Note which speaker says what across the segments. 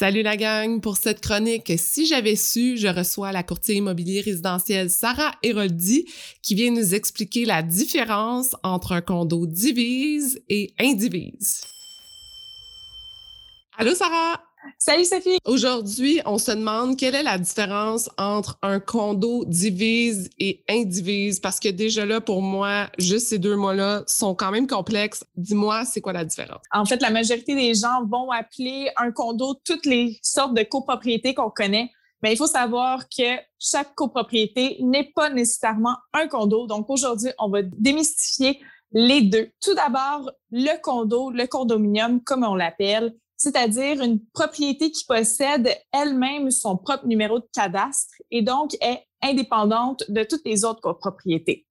Speaker 1: Salut la gang! Pour cette chronique, si j'avais su, je reçois la courtier immobilier résidentielle Sarah Héroldi qui vient nous expliquer la différence entre un condo divise et indivise. Allô Sarah!
Speaker 2: Salut Sophie!
Speaker 1: Aujourd'hui, on se demande quelle est la différence entre un condo divise et indivise? Parce que déjà là, pour moi, juste ces deux mots-là sont quand même complexes. Dis-moi, c'est quoi la différence?
Speaker 2: En fait, la majorité des gens vont appeler un condo toutes les sortes de copropriétés qu'on connaît. Mais il faut savoir que chaque copropriété n'est pas nécessairement un condo. Donc aujourd'hui, on va démystifier les deux. Tout d'abord, le condo, le condominium, comme on l'appelle, c'est-à-dire une propriété qui possède elle-même son propre numéro de cadastre et donc est indépendante de toutes les autres copropriétés.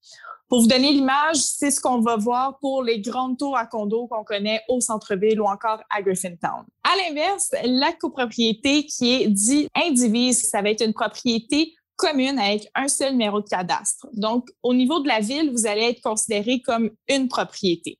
Speaker 2: Pour vous donner l'image, c'est ce qu'on va voir pour les grandes tours à condos qu'on connaît au centre-ville ou encore à Griffintown. À l'inverse, la copropriété qui est dite indivise, ça va être une propriété commune avec un seul numéro de cadastre. Donc, au niveau de la ville, vous allez être considéré comme une propriété.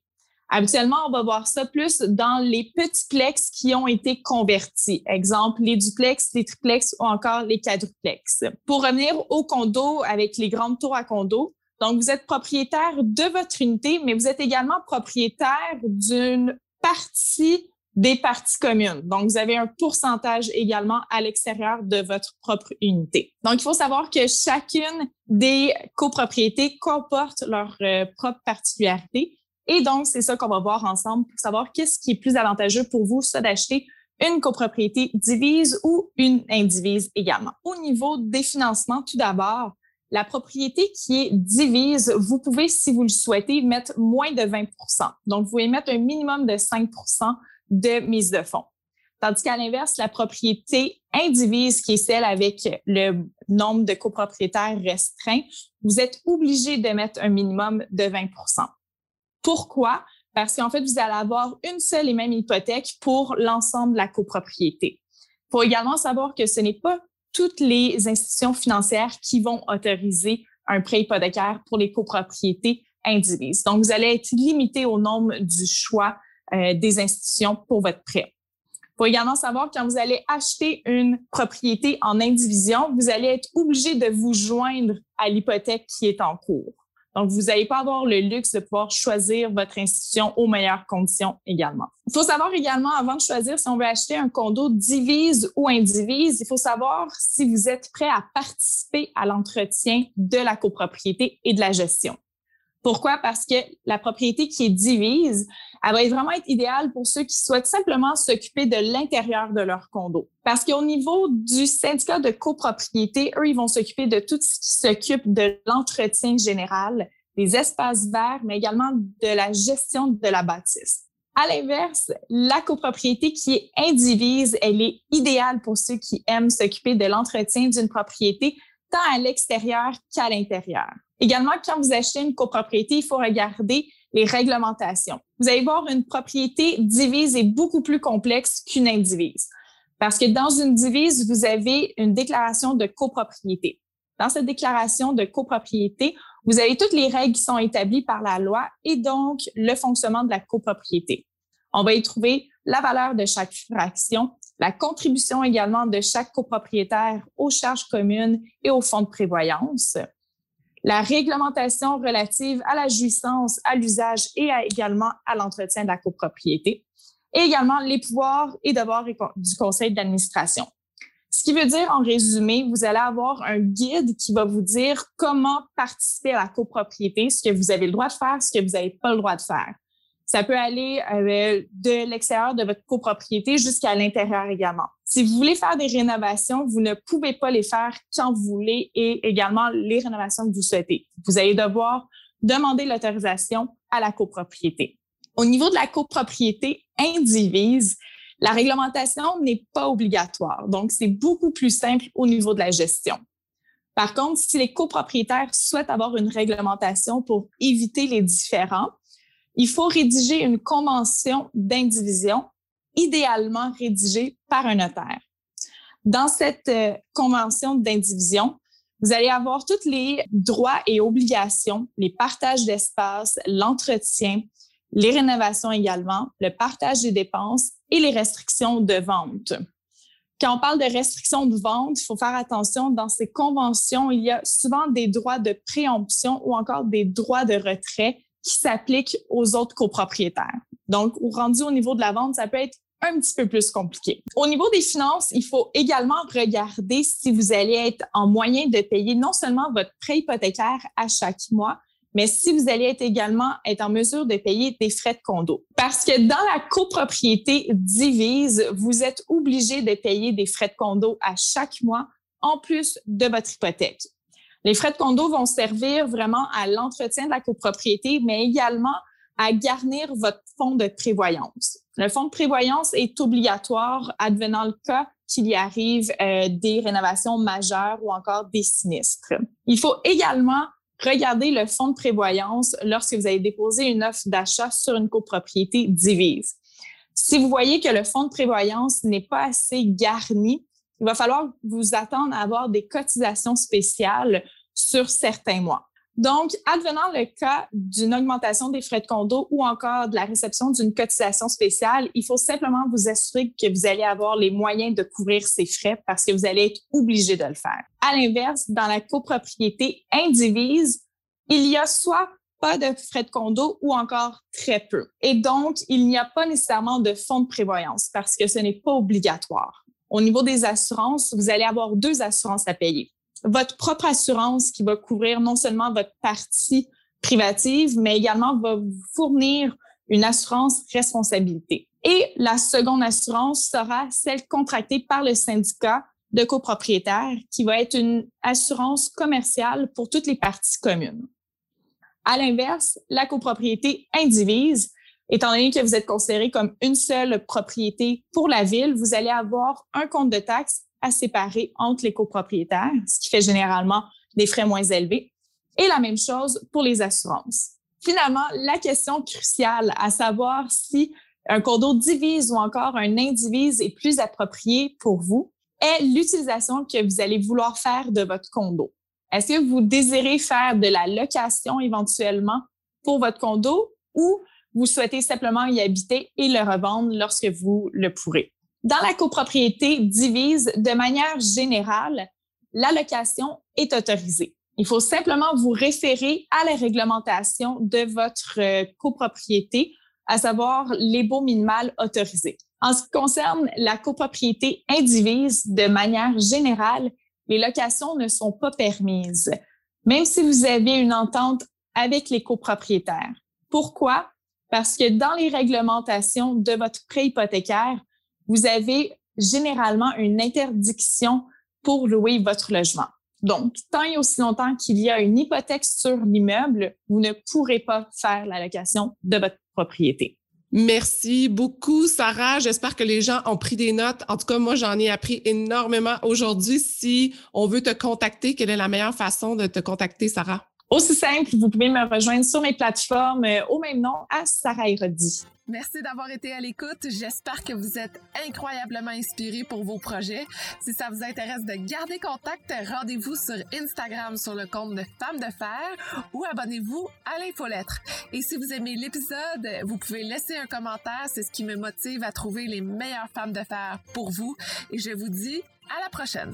Speaker 2: Habituellement, on va voir ça plus dans les petits plex qui ont été convertis. Exemple, les duplex, les triplex ou encore les quadruplex. Pour revenir au condo avec les grandes tours à condo, donc vous êtes propriétaire de votre unité, mais vous êtes également propriétaire d'une partie des parties communes. Donc, vous avez un pourcentage également à l'extérieur de votre propre unité. Donc, il faut savoir que chacune des copropriétés comporte leurs euh, propres particularités et donc, c'est ça qu'on va voir ensemble pour savoir qu'est-ce qui est plus avantageux pour vous, soit d'acheter une copropriété divise ou une indivise également. Au niveau des financements, tout d'abord, la propriété qui est divise, vous pouvez, si vous le souhaitez, mettre moins de 20% Donc, vous pouvez mettre un minimum de 5% de mise de fonds. Tandis qu'à l'inverse, la propriété indivise, qui est celle avec le nombre de copropriétaires restreint, vous êtes obligé de mettre un minimum de 20 pourquoi? Parce qu'en fait, vous allez avoir une seule et même hypothèque pour l'ensemble de la copropriété. Il faut également savoir que ce n'est pas toutes les institutions financières qui vont autoriser un prêt hypothécaire pour les copropriétés indivises. Donc, vous allez être limité au nombre du choix euh, des institutions pour votre prêt. Il faut également savoir que quand vous allez acheter une propriété en indivision, vous allez être obligé de vous joindre à l'hypothèque qui est en cours. Donc, vous n'allez pas avoir le luxe de pouvoir choisir votre institution aux meilleures conditions également. Il faut savoir également, avant de choisir si on veut acheter un condo divise ou indivise, il faut savoir si vous êtes prêt à participer à l'entretien de la copropriété et de la gestion. Pourquoi? Parce que la propriété qui est divise, elle va vraiment être idéale pour ceux qui souhaitent simplement s'occuper de l'intérieur de leur condo. Parce qu'au niveau du syndicat de copropriété, eux, ils vont s'occuper de tout ce qui s'occupe de l'entretien général, des espaces verts, mais également de la gestion de la bâtisse. À l'inverse, la copropriété qui est indivise, elle est idéale pour ceux qui aiment s'occuper de l'entretien d'une propriété tant à l'extérieur qu'à l'intérieur. Également, quand vous achetez une copropriété, il faut regarder les réglementations. Vous allez voir une propriété divise est beaucoup plus complexe qu'une indivise. Parce que dans une divise, vous avez une déclaration de copropriété. Dans cette déclaration de copropriété, vous avez toutes les règles qui sont établies par la loi et donc le fonctionnement de la copropriété. On va y trouver la valeur de chaque fraction, la contribution également de chaque copropriétaire aux charges communes et aux fonds de prévoyance, la réglementation relative à la jouissance, à l'usage et également à l'entretien de la copropriété, et également les pouvoirs et devoirs du conseil d'administration. Ce qui veut dire, en résumé, vous allez avoir un guide qui va vous dire comment participer à la copropriété, ce que vous avez le droit de faire, ce que vous n'avez pas le droit de faire. Ça peut aller euh, de l'extérieur de votre copropriété jusqu'à l'intérieur également. Si vous voulez faire des rénovations, vous ne pouvez pas les faire quand vous voulez et également les rénovations que vous souhaitez. Vous allez devoir demander l'autorisation à la copropriété. Au niveau de la copropriété indivise, la réglementation n'est pas obligatoire. Donc, c'est beaucoup plus simple au niveau de la gestion. Par contre, si les copropriétaires souhaitent avoir une réglementation pour éviter les différends, il faut rédiger une convention d'indivision, idéalement rédigée par un notaire. Dans cette euh, convention d'indivision, vous allez avoir tous les droits et obligations, les partages d'espace, l'entretien, les rénovations également, le partage des dépenses et les restrictions de vente. Quand on parle de restriction de vente, il faut faire attention. Dans ces conventions, il y a souvent des droits de préemption ou encore des droits de retrait qui s'appliquent aux autres copropriétaires. Donc, au rendu au niveau de la vente, ça peut être un petit peu plus compliqué. Au niveau des finances, il faut également regarder si vous allez être en moyen de payer non seulement votre prêt hypothécaire à chaque mois, mais si vous allez être également être en mesure de payer des frais de condo. Parce que dans la copropriété divise, vous êtes obligé de payer des frais de condo à chaque mois en plus de votre hypothèque. Les frais de condo vont servir vraiment à l'entretien de la copropriété, mais également à garnir votre fonds de prévoyance. Le fonds de prévoyance est obligatoire advenant le cas qu'il y arrive euh, des rénovations majeures ou encore des sinistres. Il faut également regardez le fonds de prévoyance lorsque vous avez déposé une offre d'achat sur une copropriété divise. Si vous voyez que le fonds de prévoyance n'est pas assez garni, il va falloir vous attendre à avoir des cotisations spéciales sur certains mois. Donc, advenant le cas d'une augmentation des frais de condo ou encore de la réception d'une cotisation spéciale, il faut simplement vous assurer que vous allez avoir les moyens de couvrir ces frais parce que vous allez être obligé de le faire. À l'inverse, dans la copropriété indivise, il y a soit pas de frais de condo ou encore très peu. Et donc, il n'y a pas nécessairement de fonds de prévoyance parce que ce n'est pas obligatoire. Au niveau des assurances, vous allez avoir deux assurances à payer votre propre assurance qui va couvrir non seulement votre partie privative, mais également va vous fournir une assurance responsabilité. Et la seconde assurance sera celle contractée par le syndicat de copropriétaires, qui va être une assurance commerciale pour toutes les parties communes. À l'inverse, la copropriété indivise, étant donné que vous êtes considéré comme une seule propriété pour la ville, vous allez avoir un compte de taxes à séparer entre les copropriétaires, ce qui fait généralement des frais moins élevés. Et la même chose pour les assurances. Finalement, la question cruciale à savoir si un condo divise ou encore un indivise est plus approprié pour vous est l'utilisation que vous allez vouloir faire de votre condo. Est-ce que vous désirez faire de la location éventuellement pour votre condo ou vous souhaitez simplement y habiter et le revendre lorsque vous le pourrez? Dans la copropriété divise, de manière générale, l'allocation est autorisée. Il faut simplement vous référer à la réglementation de votre euh, copropriété, à savoir les baux minimales autorisés. En ce qui concerne la copropriété indivise, de manière générale, les locations ne sont pas permises, même si vous avez une entente avec les copropriétaires. Pourquoi? Parce que dans les réglementations de votre prêt hypothécaire, vous avez généralement une interdiction pour louer votre logement. Donc, tant et aussi longtemps qu'il y a une hypothèque sur l'immeuble, vous ne pourrez pas faire la location de votre propriété.
Speaker 1: Merci beaucoup, Sarah. J'espère que les gens ont pris des notes. En tout cas, moi, j'en ai appris énormément aujourd'hui. Si on veut te contacter, quelle est la meilleure façon de te contacter, Sarah?
Speaker 2: Aussi simple, vous pouvez me rejoindre sur mes plateformes euh, au même nom à Sarah Erodi.
Speaker 1: Merci d'avoir été à l'écoute. J'espère que vous êtes incroyablement inspirés pour vos projets. Si ça vous intéresse de garder contact, rendez-vous sur Instagram sur le compte de Femmes de Fer ou abonnez-vous à l'infolettre. Et si vous aimez l'épisode, vous pouvez laisser un commentaire. C'est ce qui me motive à trouver les meilleures femmes de fer pour vous. Et je vous dis à la prochaine.